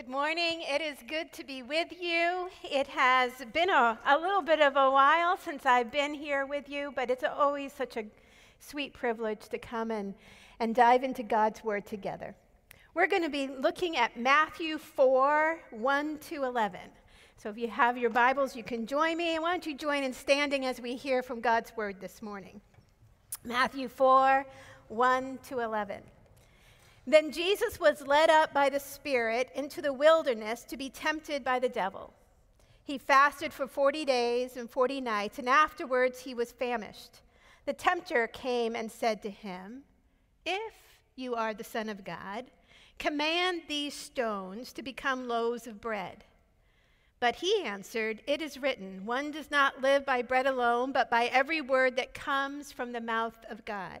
Good morning. It is good to be with you. It has been a, a little bit of a while since I've been here with you, but it's always such a sweet privilege to come and, and dive into God's Word together. We're going to be looking at Matthew 4 1 to 11. So if you have your Bibles, you can join me. Why don't you join in standing as we hear from God's Word this morning? Matthew 4 1 to 11. Then Jesus was led up by the Spirit into the wilderness to be tempted by the devil. He fasted for 40 days and 40 nights, and afterwards he was famished. The tempter came and said to him, If you are the Son of God, command these stones to become loaves of bread. But he answered, It is written, One does not live by bread alone, but by every word that comes from the mouth of God.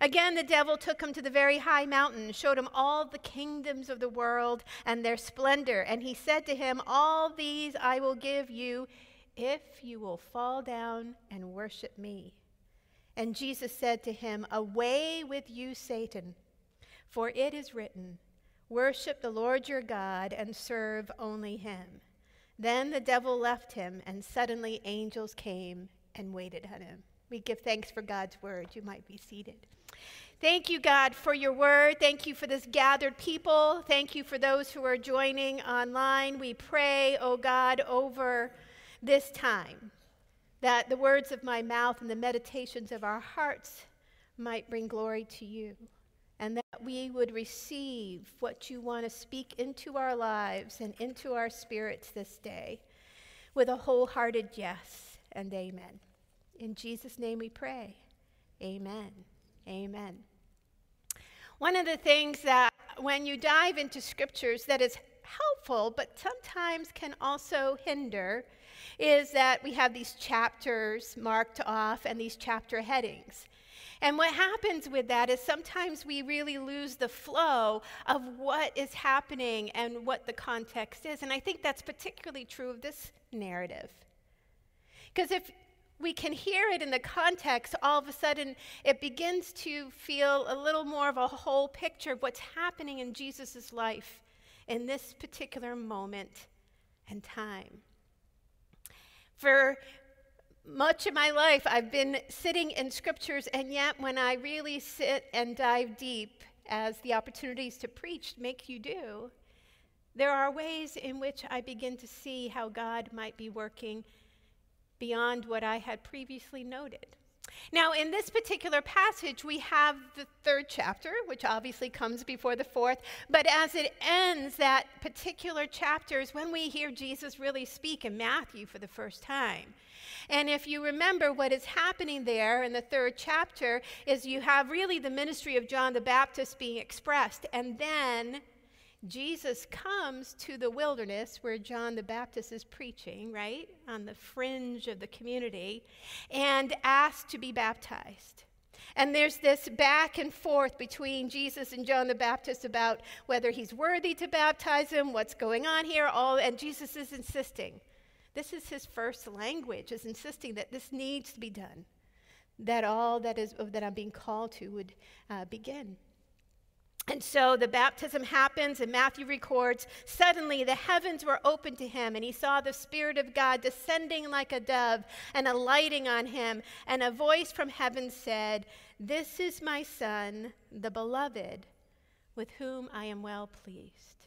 Again, the devil took him to the very high mountain, showed him all the kingdoms of the world and their splendor. And he said to him, All these I will give you if you will fall down and worship me. And Jesus said to him, Away with you, Satan, for it is written, Worship the Lord your God and serve only him. Then the devil left him, and suddenly angels came and waited on him. We give thanks for God's word. You might be seated. Thank you, God, for your word. Thank you for this gathered people. Thank you for those who are joining online. We pray, oh God, over this time that the words of my mouth and the meditations of our hearts might bring glory to you, and that we would receive what you want to speak into our lives and into our spirits this day with a wholehearted yes and amen. In Jesus' name we pray. Amen. Amen. One of the things that when you dive into scriptures that is helpful but sometimes can also hinder is that we have these chapters marked off and these chapter headings. And what happens with that is sometimes we really lose the flow of what is happening and what the context is. And I think that's particularly true of this narrative. Because if we can hear it in the context, all of a sudden it begins to feel a little more of a whole picture of what's happening in Jesus' life in this particular moment and time. For much of my life, I've been sitting in scriptures, and yet when I really sit and dive deep, as the opportunities to preach make you do, there are ways in which I begin to see how God might be working beyond what I had previously noted. Now, in this particular passage, we have the third chapter, which obviously comes before the fourth, but as it ends, that particular chapter is when we hear Jesus really speak in Matthew for the first time. And if you remember what is happening there in the third chapter, is you have really the ministry of John the Baptist being expressed, and then Jesus comes to the wilderness where John the Baptist is preaching, right, on the fringe of the community, and asks to be baptized. And there's this back and forth between Jesus and John the Baptist about whether he's worthy to baptize him, what's going on here, all, and Jesus is insisting. This is his first language, is insisting that this needs to be done, that all that is that I'm being called to would uh, begin. And so the baptism happens, and Matthew records suddenly the heavens were opened to him, and he saw the Spirit of God descending like a dove and alighting on him. And a voice from heaven said, This is my Son, the beloved, with whom I am well pleased.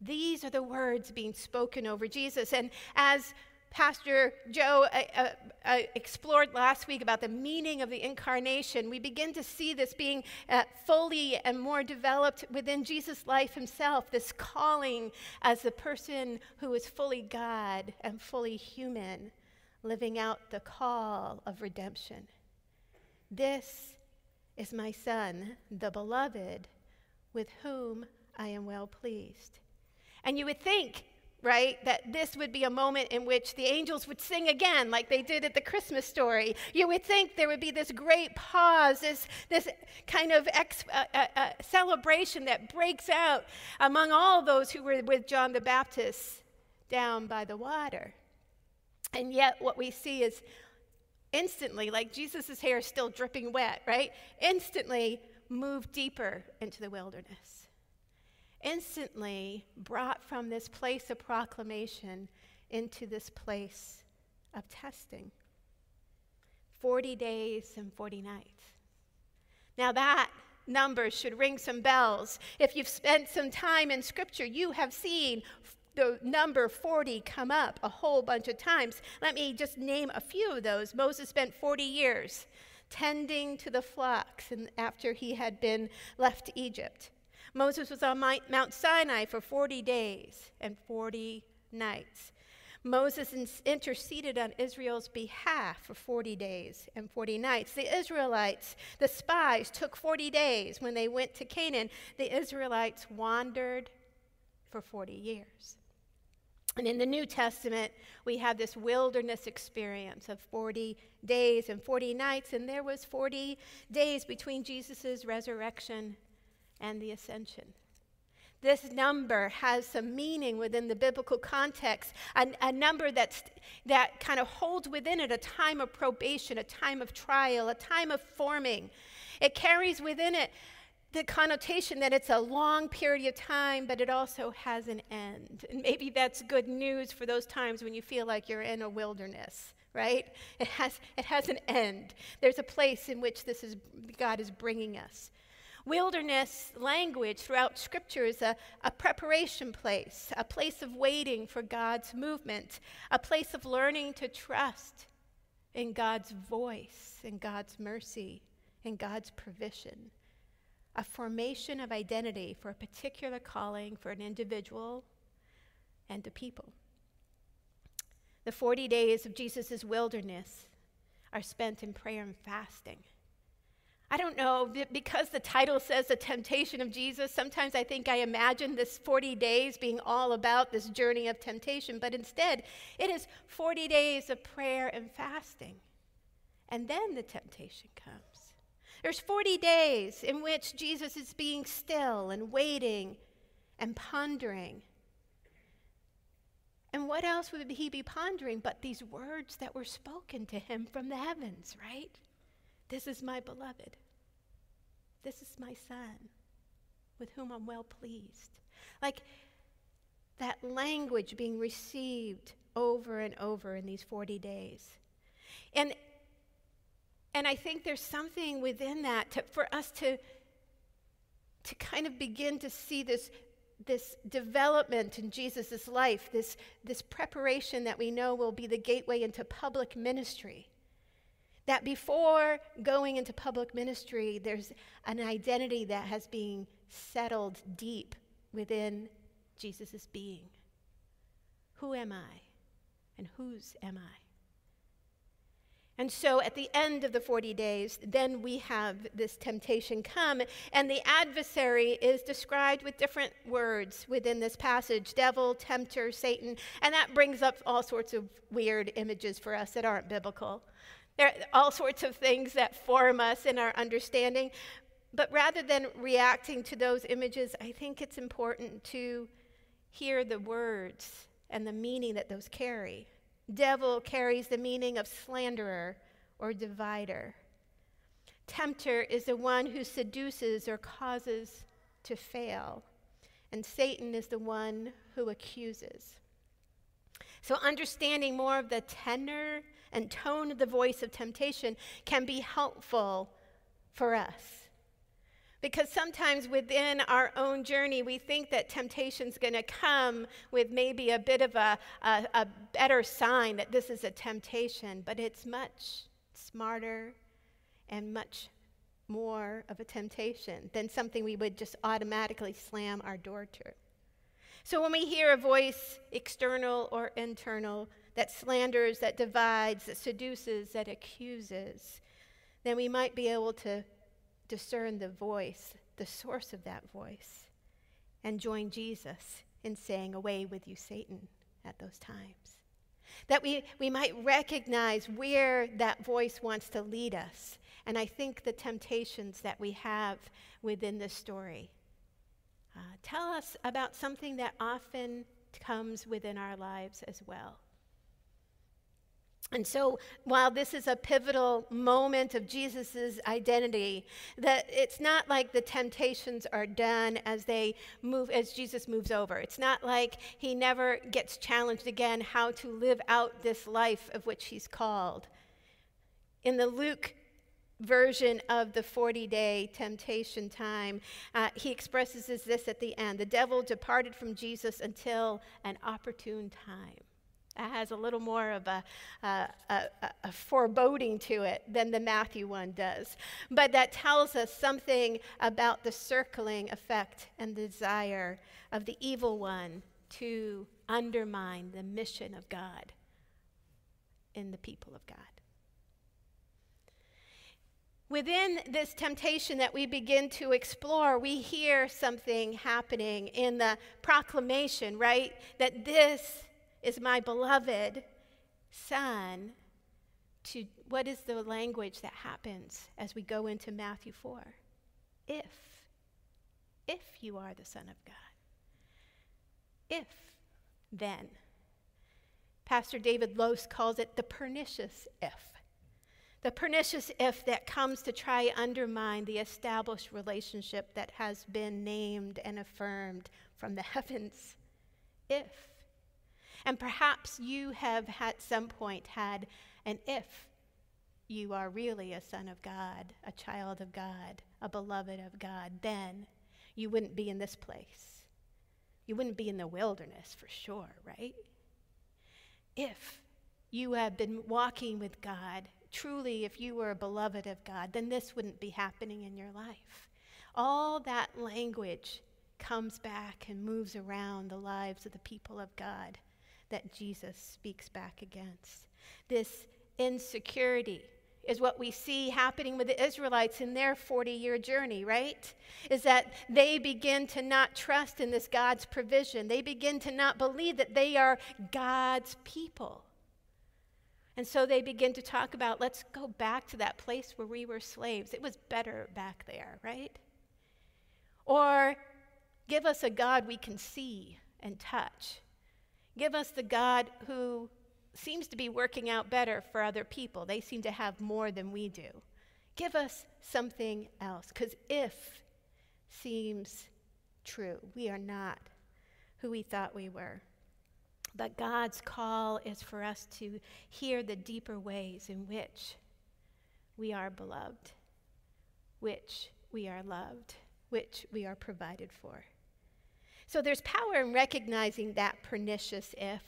These are the words being spoken over Jesus. And as Pastor Joe uh, uh, uh, explored last week about the meaning of the incarnation, we begin to see this being uh, fully and more developed within Jesus' life himself, this calling as the person who is fully God and fully human, living out the call of redemption. This is my Son, the beloved, with whom I am well pleased. And you would think right? That this would be a moment in which the angels would sing again, like they did at the Christmas story. You would think there would be this great pause, this, this kind of ex, uh, uh, uh, celebration that breaks out among all those who were with John the Baptist down by the water. And yet, what we see is instantly, like Jesus' hair is still dripping wet, right? Instantly move deeper into the wilderness instantly brought from this place of proclamation into this place of testing. 40 days and 40 nights. Now, that number should ring some bells. If you've spent some time in Scripture, you have seen the number 40 come up a whole bunch of times. Let me just name a few of those. Moses spent 40 years tending to the flocks and after he had been left Egypt. Moses was on Mount Sinai for 40 days and 40 nights. Moses interceded on Israel's behalf for 40 days and 40 nights. The Israelites, the spies, took 40 days when they went to Canaan. The Israelites wandered for 40 years. And in the New Testament, we have this wilderness experience of 40 days and 40 nights, and there was 40 days between Jesus' resurrection and the ascension. This number has some meaning within the biblical context, a, a number that's, that kind of holds within it a time of probation, a time of trial, a time of forming. It carries within it the connotation that it's a long period of time, but it also has an end. And maybe that's good news for those times when you feel like you're in a wilderness, right? It has, it has an end. There's a place in which this is, God is bringing us. Wilderness language throughout Scripture is a, a preparation place, a place of waiting for God's movement, a place of learning to trust in God's voice, in God's mercy, in God's provision, a formation of identity for a particular calling for an individual and a people. The 40 days of Jesus' wilderness are spent in prayer and fasting. I don't know, because the title says the temptation of Jesus, sometimes I think I imagine this 40 days being all about this journey of temptation, but instead, it is 40 days of prayer and fasting. And then the temptation comes. There's 40 days in which Jesus is being still and waiting and pondering. And what else would he be pondering but these words that were spoken to him from the heavens, right? This is my beloved. This is my son with whom I'm well pleased. Like that language being received over and over in these 40 days. And and I think there's something within that to, for us to, to kind of begin to see this, this development in Jesus' life, this, this preparation that we know will be the gateway into public ministry that before going into public ministry, there's an identity that has been settled deep within Jesus' being. Who am I? And whose am I? And so at the end of the 40 days, then we have this temptation come, and the adversary is described with different words within this passage devil, tempter, Satan, and that brings up all sorts of weird images for us that aren't biblical. There are all sorts of things that form us in our understanding. But rather than reacting to those images, I think it's important to hear the words and the meaning that those carry. Devil carries the meaning of slanderer or divider. Tempter is the one who seduces or causes to fail. And Satan is the one who accuses. So, understanding more of the tenor and tone the voice of temptation can be helpful for us. Because sometimes within our own journey, we think that temptation's going to come with maybe a bit of a, a, a, better sign that this is a temptation, but it's much smarter and much more of a temptation than something we would just automatically slam our door to. So when we hear a voice, external or internal, that slanders, that divides, that seduces, that accuses, then we might be able to discern the voice, the source of that voice, and join Jesus in saying, Away with you, Satan, at those times. That we, we might recognize where that voice wants to lead us. And I think the temptations that we have within this story uh, tell us about something that often comes within our lives as well. And so, while this is a pivotal moment of Jesus' identity, that it's not like the temptations are done as they move, as Jesus moves over. It's not like he never gets challenged again how to live out this life of which he's called. In the Luke version of the 40 day temptation time, uh, he expresses this at the end The devil departed from Jesus until an opportune time has a little more of a, a, a, a, foreboding to it than the Matthew one does. But that tells us something about the circling effect and desire of the evil one to undermine the mission of God in the people of God. Within this temptation that we begin to explore, we hear something happening in the proclamation, right? That this is my beloved son to what is the language that happens as we go into Matthew 4? If, if you are the Son of God. If, then. Pastor David Lose calls it the pernicious if. The pernicious if that comes to try undermine the established relationship that has been named and affirmed from the heavens. If and perhaps you have at some point had an if you are really a son of God, a child of God, a beloved of God, then you wouldn't be in this place. You wouldn't be in the wilderness for sure, right? If you have been walking with God, truly, if you were a beloved of God, then this wouldn't be happening in your life. All that language comes back and moves around the lives of the people of God that Jesus speaks back against. This insecurity is what we see happening with the Israelites in their 40 year journey, right? Is that they begin to not trust in this God's provision. They begin to not believe that they are God's people. And so they begin to talk about let's go back to that place where we were slaves. It was better back there, right? Or give us a God we can see and touch Give us the God who seems to be working out better for other people. They seem to have more than we do. Give us something else, because if seems true, we are not who we thought we were. But God's call is for us to hear the deeper ways in which we are beloved, which we are loved, which we are provided for. So there's power in recognizing that pernicious if.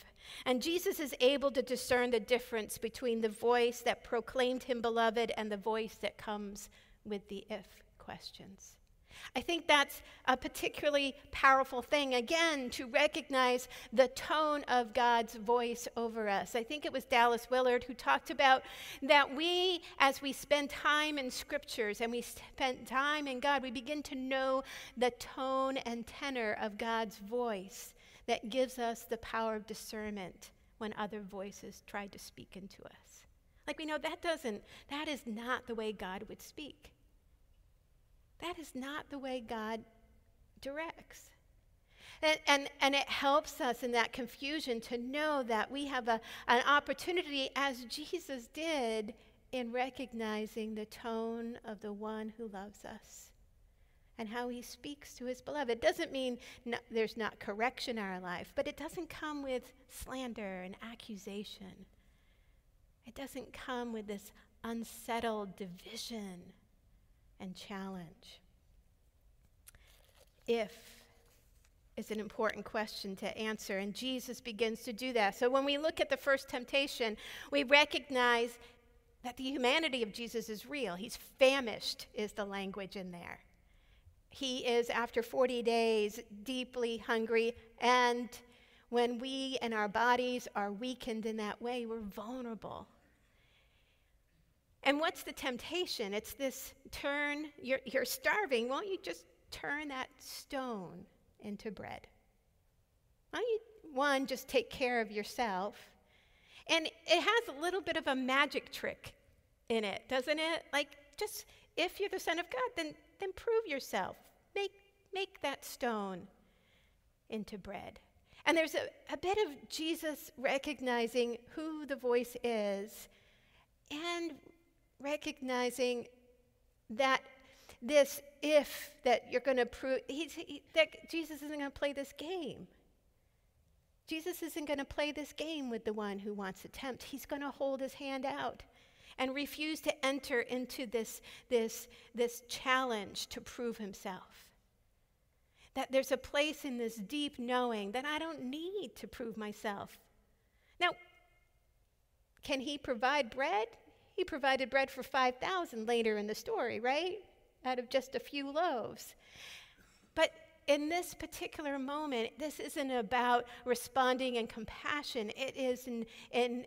And Jesus is able to discern the difference between the voice that proclaimed him beloved and the voice that comes with the if questions. I think that's a particularly powerful thing, again, to recognize the tone of God's voice over us. I think it was Dallas Willard who talked about that we, as we spend time in scriptures and we spend time in God, we begin to know the tone and tenor of God's voice that gives us the power of discernment when other voices try to speak into us. Like we know that doesn't, that is not the way God would speak. That is not the way God directs. And, and, and, it helps us in that confusion to know that we have a, an opportunity, as Jesus did, in recognizing the tone of the one who loves us and how he speaks to his beloved. It doesn't mean no, there's not correction in our life, but it doesn't come with slander and accusation. It doesn't come with this unsettled division and challenge. If is an important question to answer, and Jesus begins to do that. So when we look at the first temptation, we recognize that the humanity of Jesus is real. He's famished, is the language in there. He is, after 40 days, deeply hungry, and when we and our bodies are weakened in that way, we're vulnerable and what's the temptation? It's this turn, you're, you're starving. Won't you just turn that stone into bread? Why don't you, one, just take care of yourself? And it has a little bit of a magic trick in it, doesn't it? Like, just if you're the Son of God, then, then prove yourself. Make, make that stone into bread. And there's a, a bit of Jesus recognizing who the voice is and recognizing that this if that you're going to prove he's, he, that Jesus isn't going to play this game. Jesus isn't going to play this game with the one who wants to tempt. He's going to hold his hand out and refuse to enter into this, this, this challenge to prove himself. That there's a place in this deep knowing that I don't need to prove myself. Now, can he provide bread? He provided bread for 5,000 later in the story, right? Out of just a few loaves. But in this particular moment, this isn't about responding in compassion. It is in, in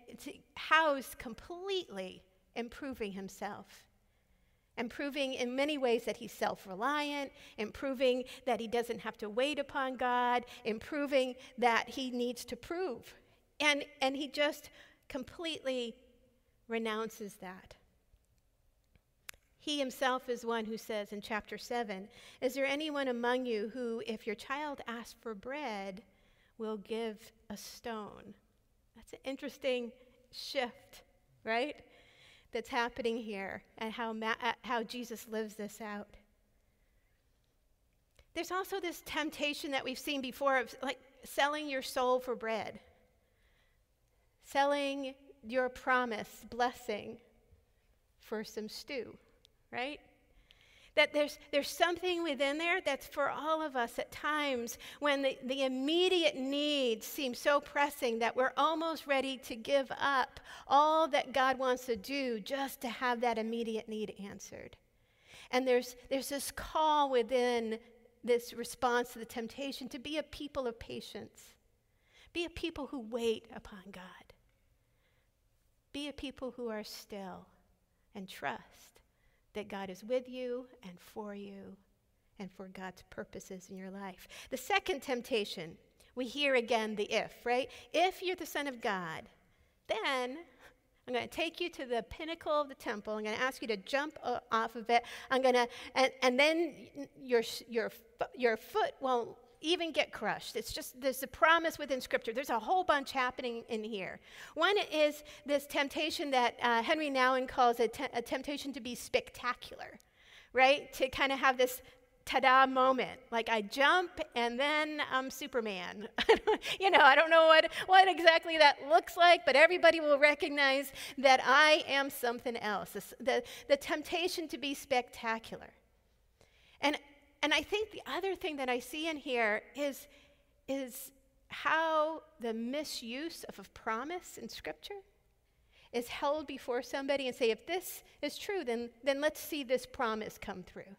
housed completely improving himself. Improving in many ways that he's self reliant, improving that he doesn't have to wait upon God, improving that he needs to prove. And, and he just completely renounces that. He himself is one who says in chapter 7 Is there anyone among you who, if your child asks for bread, will give a stone? That's an interesting shift, right? that's happening here and how, Ma- uh, how Jesus lives this out. There's also this temptation that we've seen before of like selling your soul for bread, selling your promise, blessing for some stew, right? That there's, there's something within there that's for all of us at times when the, the immediate needs seem so pressing that we're almost ready to give up all that God wants to do just to have that immediate need answered. And there's, there's this call within this response to the temptation to be a people of patience, be a people who wait upon God, be a people who are still and trust that God is with you and for you and for God's purposes in your life. The second temptation, we hear again the if, right? If you're the Son of God, then I'm going to take you to the pinnacle of the temple. I'm going to ask you to jump off of it. I'm going to, and, and then your, your, your foot won't even get crushed. It's just there's a promise within Scripture. There's a whole bunch happening in here. One is this temptation that uh, Henri Nouwen calls a, te- a temptation to be spectacular, right? To kind of have this ta-da moment like i jump and then i'm superman you know i don't know what, what exactly that looks like but everybody will recognize that i am something else the, the temptation to be spectacular and and I think the other thing that I see in here is, is how the misuse of a promise in Scripture is held before somebody and say, if this is true, then, then let's see this promise come through.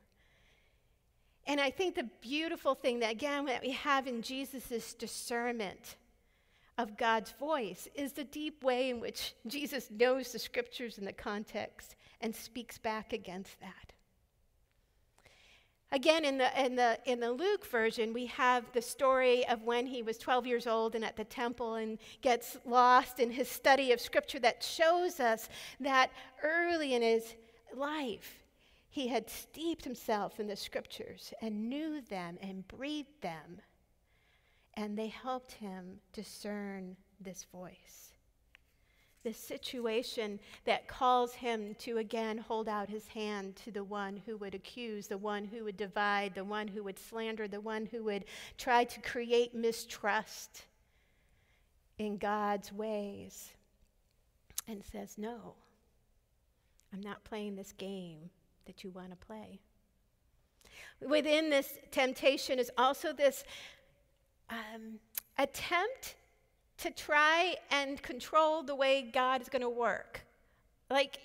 And I think the beautiful thing that, again, that we have in Jesus' discernment of God's voice is the deep way in which Jesus knows the scriptures and the context and speaks back against that. Again, in the, in, the, in the Luke version, we have the story of when he was 12 years old and at the temple and gets lost in his study of Scripture that shows us that early in his life, he had steeped himself in the Scriptures and knew them and breathed them, and they helped him discern this voice this situation that calls him to again hold out his hand to the one who would accuse, the one who would divide, the one who would slander, the one who would try to create mistrust in God's ways, and says, No, I'm not playing this game that you want to play. Within this temptation is also this um, attempt to try and control the way God is going to work. Like,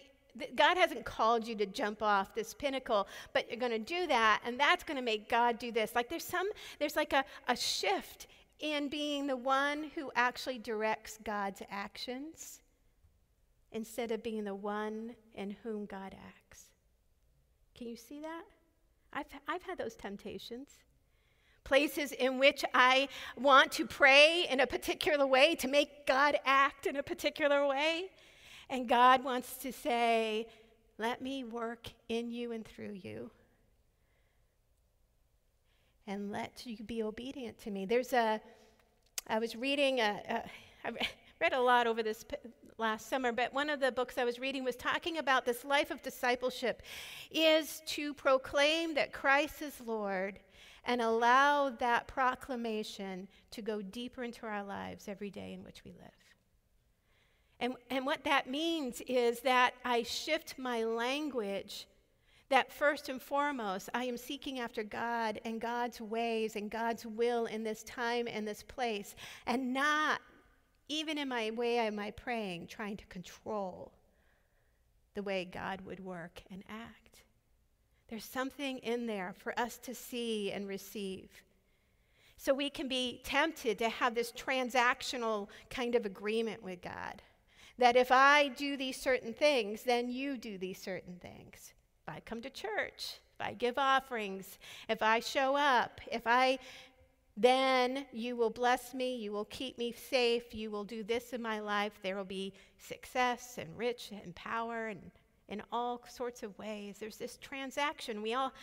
God hasn't called you to jump off this pinnacle, but you're going to do that, and that's going to make God do this. Like, there's some, there's like a, a shift in being the one who actually directs God's actions instead of being the one in whom God acts. Can you see that? I've, I've had those temptations places in which I want to pray in a particular way, to make God act in a particular way. And God wants to say, Let me work in you and through you. And let you be obedient to me. There's a, I was reading, a, a, I read a lot over this last summer, but one of the books I was reading was talking about this life of discipleship is to proclaim that Christ is Lord and allow that proclamation to go deeper into our lives every day in which we live. And, and what that means is that I shift my language, that first and foremost, I am seeking after God and God's ways and God's will in this time and this place, and not, even in my way of my praying, trying to control the way God would work and act. There's something in there for us to see and receive. So we can be tempted to have this transactional kind of agreement with God. That if I do these certain things, then you do these certain things. If I come to church, if I give offerings, if I show up, if I, then you will bless me, you will keep me safe, you will do this in my life. There will be success and rich and power and in all sorts of ways. There's this transaction. We all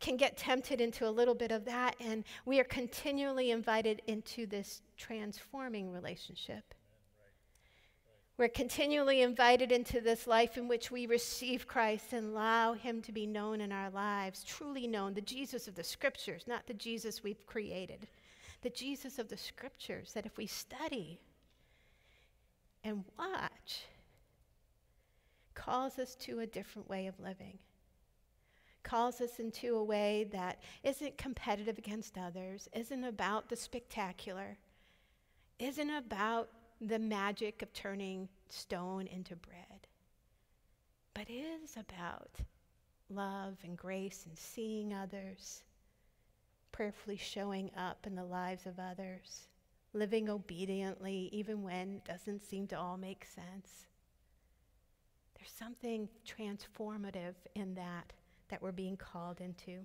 can get tempted into a little bit of that, and we are continually invited into this transforming relationship. We're continually invited into this life in which we receive Christ and allow Him to be known in our lives, truly known, the Jesus of the Scriptures, not the Jesus we've created, the Jesus of the Scriptures, that if we study and watch, calls us to a different way of living, calls us into a way that isn't competitive against others, isn't about the spectacular, isn't about the magic of turning stone into bread, but is about love and grace and seeing others, prayerfully showing up in the lives of others, living obediently even when it doesn't seem to all make sense. There's something transformative in that that we're being called into.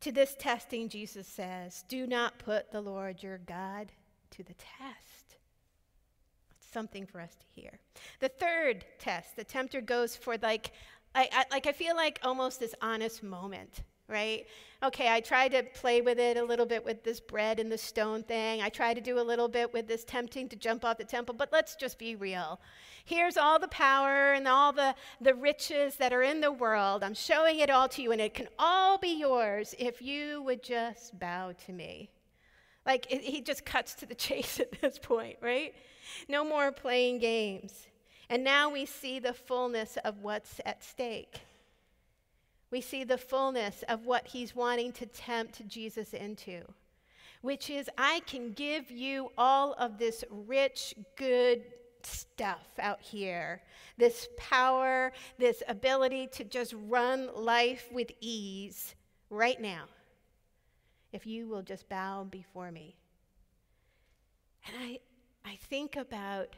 To this testing, Jesus says, Do not put the Lord your God to the test. Something for us to hear. The third test, the tempter goes for like, I, I, like I feel like almost this honest moment right? Okay, I tried to play with it a little bit with this bread and the stone thing. I tried to do a little bit with this tempting to jump off the temple, but let's just be real. Here's all the power and all the, the riches that are in the world. I'm showing it all to you, and it can all be yours if you would just bow to me. Like, it, he just cuts to the chase at this point, right? No more playing games. And now we see the fullness of what's at stake we see the fullness of what he's wanting to tempt Jesus into, which is I can give you all of this rich, good stuff out here this power, this ability to just run life with ease right now, if you will just bow before me. And I, I think about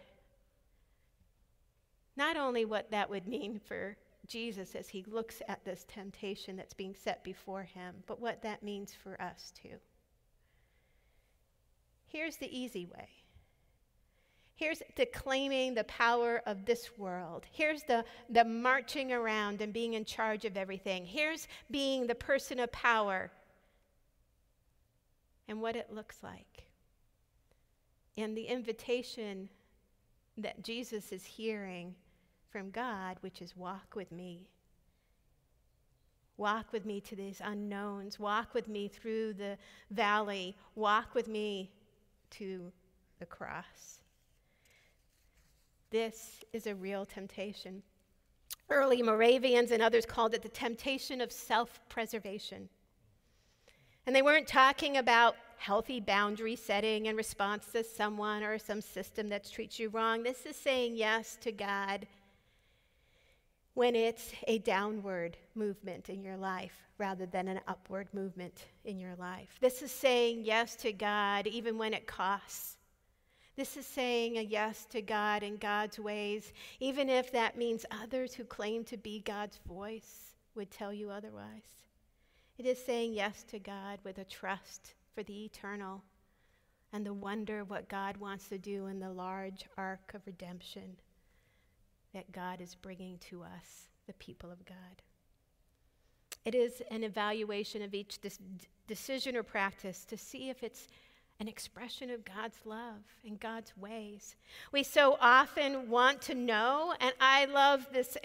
not only what that would mean for Jesus as he looks at this temptation that's being set before him, but what that means for us too. Here's the easy way. Here's declaiming the power of this world. Here's the, the marching around and being in charge of everything. Here's being the person of power and what it looks like. And the invitation that Jesus is hearing from God, which is walk with me. Walk with me to these unknowns. Walk with me through the valley. Walk with me to the cross. This is a real temptation. Early Moravians and others called it the temptation of self preservation. And they weren't talking about healthy boundary setting in response to someone or some system that treats you wrong. This is saying yes to God when it's a downward movement in your life rather than an upward movement in your life. This is saying yes to God even when it costs. This is saying a yes to God and God's ways, even if that means others who claim to be God's voice would tell you otherwise. It is saying yes to God with a trust for the eternal and the wonder what God wants to do in the large arc of redemption that God is bringing to us, the people of God. It is an evaluation of each decision or practice to see if it's an expression of God's love and God's ways. We so often want to know, and I love this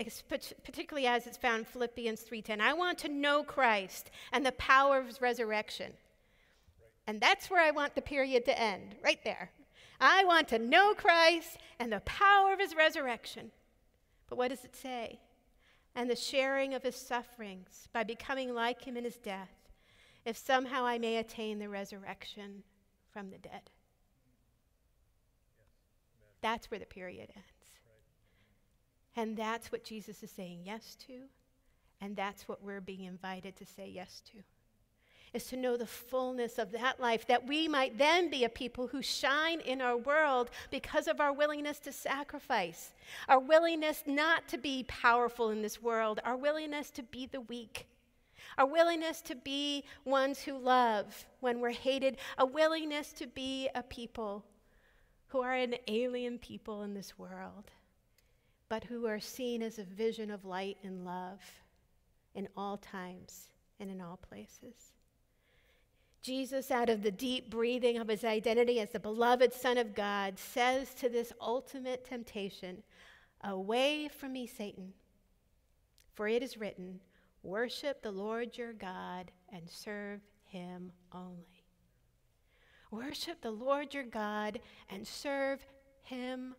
particularly as it's found in Philippians 3:10. I want to know Christ and the power of his resurrection. And that's where I want the period to end, right there. I want to know Christ and the power of his resurrection. But what does it say? And the sharing of his sufferings by becoming like him in his death, if somehow I may attain the resurrection from the dead. That's where the period ends. And that's what Jesus is saying yes to, and that's what we're being invited to say yes to is to know the fullness of that life, that we might then be a people who shine in our world because of our willingness to sacrifice, our willingness not to be powerful in this world, our willingness to be the weak. Our willingness to be ones who love when we're hated, a willingness to be a people who are an alien people in this world, but who are seen as a vision of light and love in all times and in all places. Jesus, out of the deep breathing of his identity as the beloved Son of God, says to this ultimate temptation, Away from me, Satan, for it is written, Worship the Lord your God and serve him only. Worship the Lord your God and serve him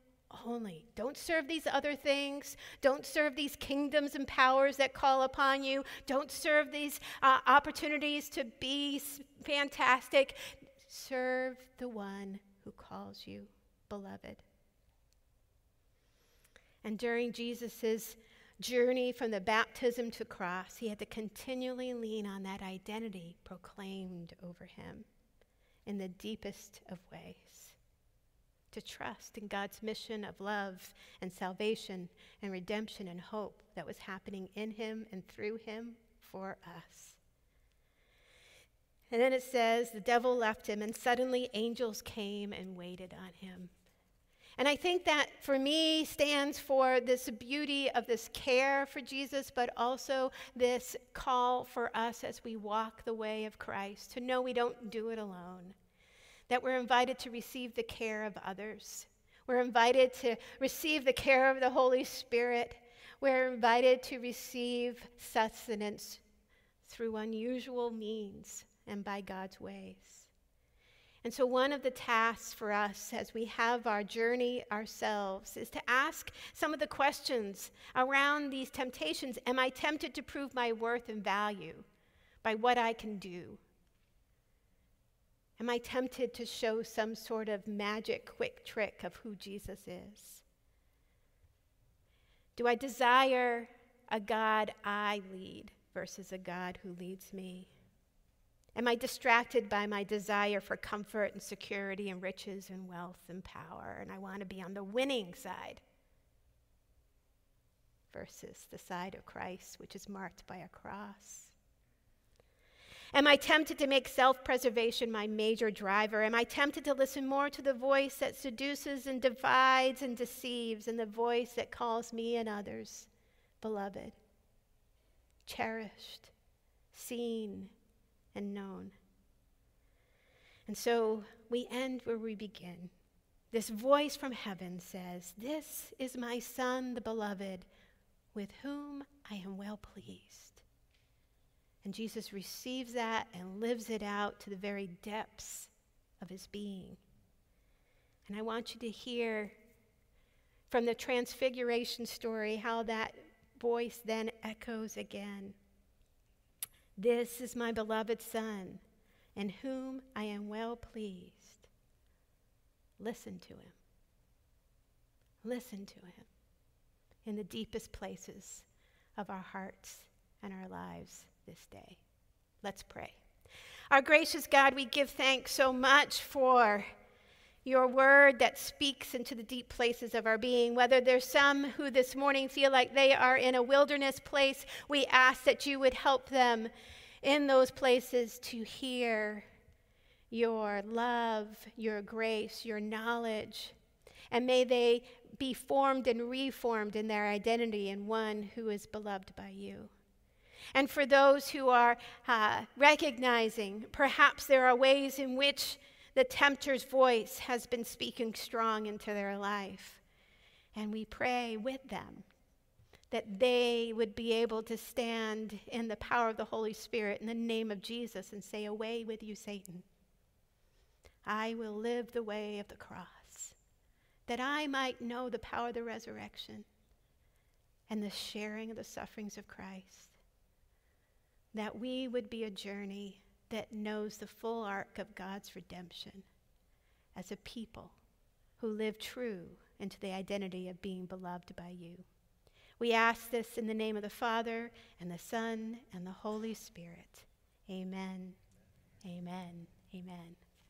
only. Don't serve these other things. Don't serve these kingdoms and powers that call upon you. Don't serve these uh, opportunities to be fantastic. Serve the one who calls you beloved. And during Jesus' journey from the baptism to cross, he had to continually lean on that identity proclaimed over him in the deepest of ways to trust in God's mission of love and salvation and redemption and hope that was happening in him and through him for us. And then it says, the devil left him, and suddenly angels came and waited on him. And I think that for me stands for this beauty of this care for Jesus, but also this call for us as we walk the way of Christ to know we don't do it alone that we're invited to receive the care of others. We're invited to receive the care of the Holy Spirit. We're invited to receive sustenance through unusual means and by God's ways. And so, one of the tasks for us as we have our journey ourselves is to ask some of the questions around these temptations. Am I tempted to prove my worth and value by what I can do? Am I tempted to show some sort of magic quick trick of who Jesus is? Do I desire a God I lead versus a God who leads me? Am I distracted by my desire for comfort and security and riches and wealth and power? And I want to be on the winning side versus the side of Christ, which is marked by a cross. Am I tempted to make self preservation my major driver? Am I tempted to listen more to the voice that seduces and divides and deceives and the voice that calls me and others beloved, cherished, seen, and known? And so we end where we begin. This voice from heaven says, This is my Son, the beloved, with whom I am well pleased. And Jesus receives that and lives it out to the very depths of his being. And I want you to hear from the transfiguration story how that voice then echoes again. This is my beloved Son, in whom I am well pleased. Listen to him. Listen to him in the deepest places of our hearts and our lives this day. Let's pray. Our gracious God, we give thanks so much for your word that speaks into the deep places of our being. Whether there's some who this morning feel like they are in a wilderness place, we ask that you would help them in those places to hear your love, your grace, your knowledge. And may they be formed and reformed in their identity in one who is beloved by you. And for those who are uh, recognizing perhaps there are ways in which the tempter's voice has been speaking strong into their life. And we pray with them that they would be able to stand in the power of the Holy Spirit in the name of Jesus and say, Away with you, Satan. I will live the way of the cross, that I might know the power of the resurrection and the sharing of the sufferings of Christ. That we would be a journey that knows the full arc of God's redemption as a people who live true into the identity of being beloved by you. We ask this in the name of the Father, and the Son, and the Holy Spirit. Amen. Amen. Amen.